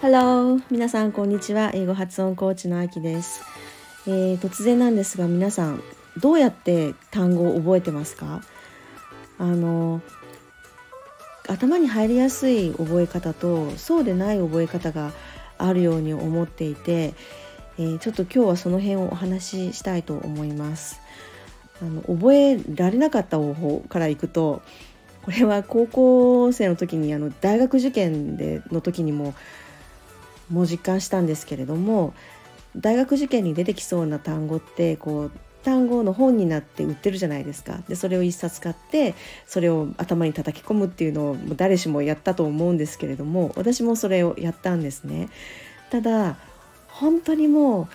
Hello 皆さんこんにちは。英語発音コーチのあきです、えー、突然なんですが皆さんどうやって単語を覚えてますか？あの頭に入りやすい覚え方とそうでない覚え方があるように思っていて、えー、ちょっと今日はその辺をお話ししたいと思います。あの覚えられなかった方法からいくとこれは高校生の時にあの大学受験での時にももう実感したんですけれども大学受験に出てきそうな単語ってこう単語の本になって売ってるじゃないですか。でそれを一冊買ってそれを頭に叩き込むっていうのを誰しもやったと思うんですけれども私もそれをやったんですね。ただ本当にもう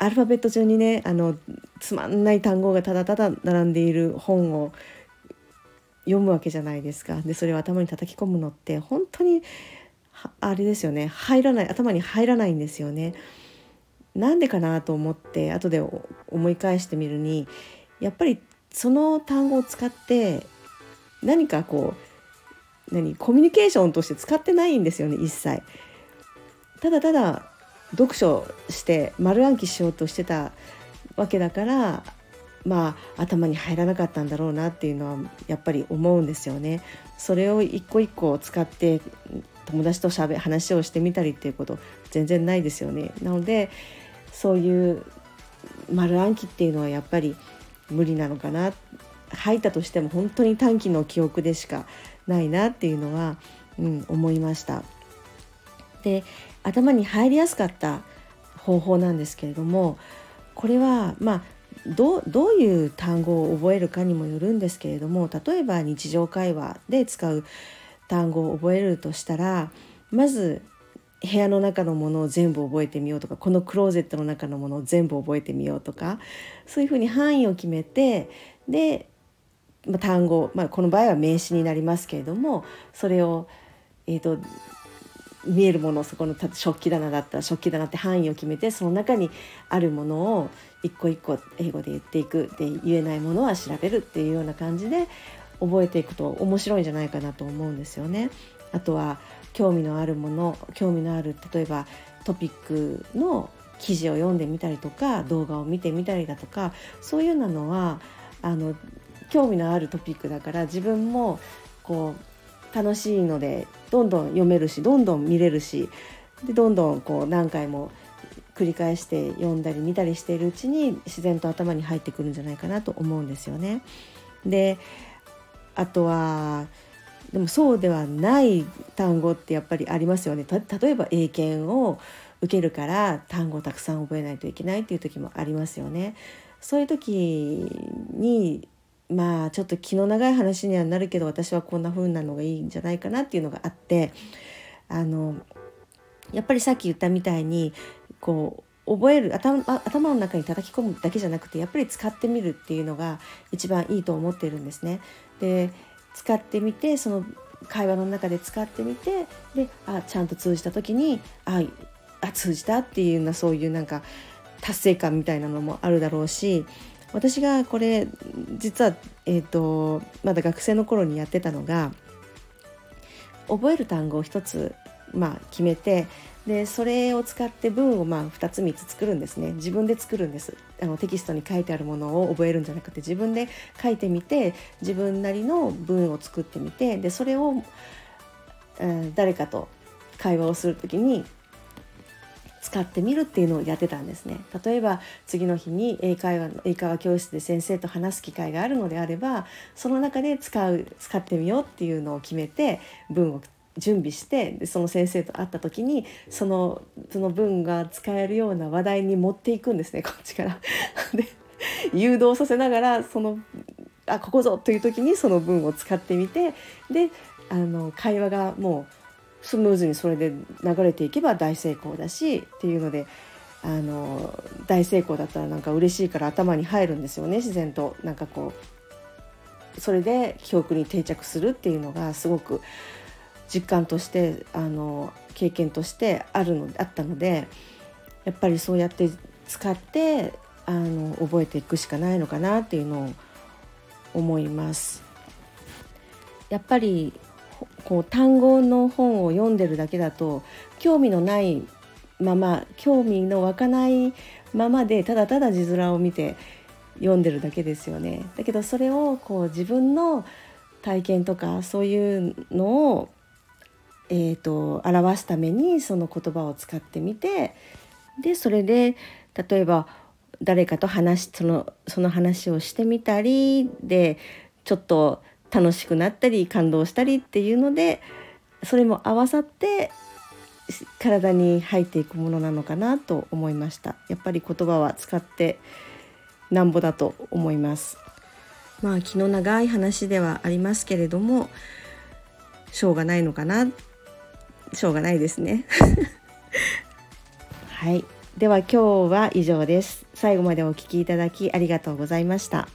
アルファベット中にねあのつまんない単語がただただ並んでいる本を読むわけじゃないですかでそれを頭に叩き込むのって本当にあれですよね入らない頭に入らないんですよね。なんでかなと思って後で思い返してみるにやっぱりその単語を使って何かこう何コミュニケーションとして使ってないんですよね一切。ただただ読書して丸暗記しようとしてたわけだからまあ頭に入らなかったんだろうなっていうのはやっぱり思うんですよね。それを一個一個使って友達としゃべ話をしてみたりっていうこと全然ないですよね。なのでそういう丸暗記っていうのはやっぱり無理なのかな入ったとしても本当に短期の記憶でしかないなっていうのは、うん、思いました。で頭に入りやすかった方法なんですけれどもこれはまあどどういう単語を覚えるかにもよるんですけれども例えば日常会話で使う単語を覚えるとしたらまず部屋の中のものを全部覚えてみようとかこのクローゼットの中のものを全部覚えてみようとかそういうふうに範囲を決めてで、まあ、単語、まあ、この場合は名詞になりますけれどもそれを、えーと、見えるものそこの食器棚だったら食器棚って範囲を決めてその中にあるものを一個一個英語で言っていくで言えないものは調べるっていうような感じで覚えていくと面白いんじゃないかなと思うんですよね。あとは興味のあるもの興味のある例えばトピックの記事を読んでみたりとか動画を見てみたりだとかそういうのはあの興味のあるトピックだから自分もこう楽しいのでどんどん読めるしどんどん見れるしでどんどんこう何回も繰り返して読んだり見たりしているうちに自然と頭に入ってくるんじゃないかなと思うんですよね。であとはでもそうではない単語ってやっぱりありますよね例えば英検を受けるから単語をたくさん覚えないといけないっていう時もありますよね。そういう時にまあちょっと気の長い話にはなるけど私はこんな風なのがいいんじゃないかなっていうのがあってあのやっぱりさっき言ったみたいにこう覚える頭頭の中に叩き込むだけじゃなくてやっぱり使ってみるっていうのが一番いいと思ってるんですね。で使ってみてその会話の中で使ってみてであちゃんと通じた時にああ通じたっていうようなそういうなんか達成感みたいなのもあるだろうし私がこれ実は、えーと、まだ学生の頃にやってたのが覚える単語を一つ、まあ、決めてでそれを使って文をまあ2つ3つ作るんですね。自分で作るんです。あのテキストに書いてあるものを覚えるんじゃなくて自分で書いてみて自分なりの文を作ってみてでそれを、うん、誰かと会話をする時に使ってみるっていうのをやってたんですね例えば次の日に英会話の英会話教室で先生と話す機会があるのであればその中で使う使ってみようっていうのを決めて文を準備してでその先生と会った時にそのその文が使えるような話題に持っていくんですねこっちから。で誘導させながらそのあここぞという時にその文を使ってみてであの会話がもうスムーズにそれで流れていけば大成功だしっていうのであの大成功だったらなんか嬉しいから頭に入るんですよね自然となんかこうそれで記憶に定着するっていうのがすごく実感としてあの経験としてあるのあったのでやっぱりそうやって使ってあの覚えていくしかないのかなっていうのを思います。やっぱりこう単語の本を読んでるだけだと興味のないまま興味の湧かないままでただただ字面を見て読んでるだけですよね。だけどそれをこう自分の体験とかそういうのを、えーと、表すためにその言葉を使ってみてでそれで例えば誰かと話そのその話をしてみたりでちょっと楽しくなったり感動したりっていうのでそれも合わさって体に入っていくものなのかなと思いました。やっぱり言葉は使ってなんぼだと思います。まあ気の長い話ではありますけれどもしょうがないのかな。しょうがないですね。はい。では今日は以上です。最後までお聴きいただきありがとうございました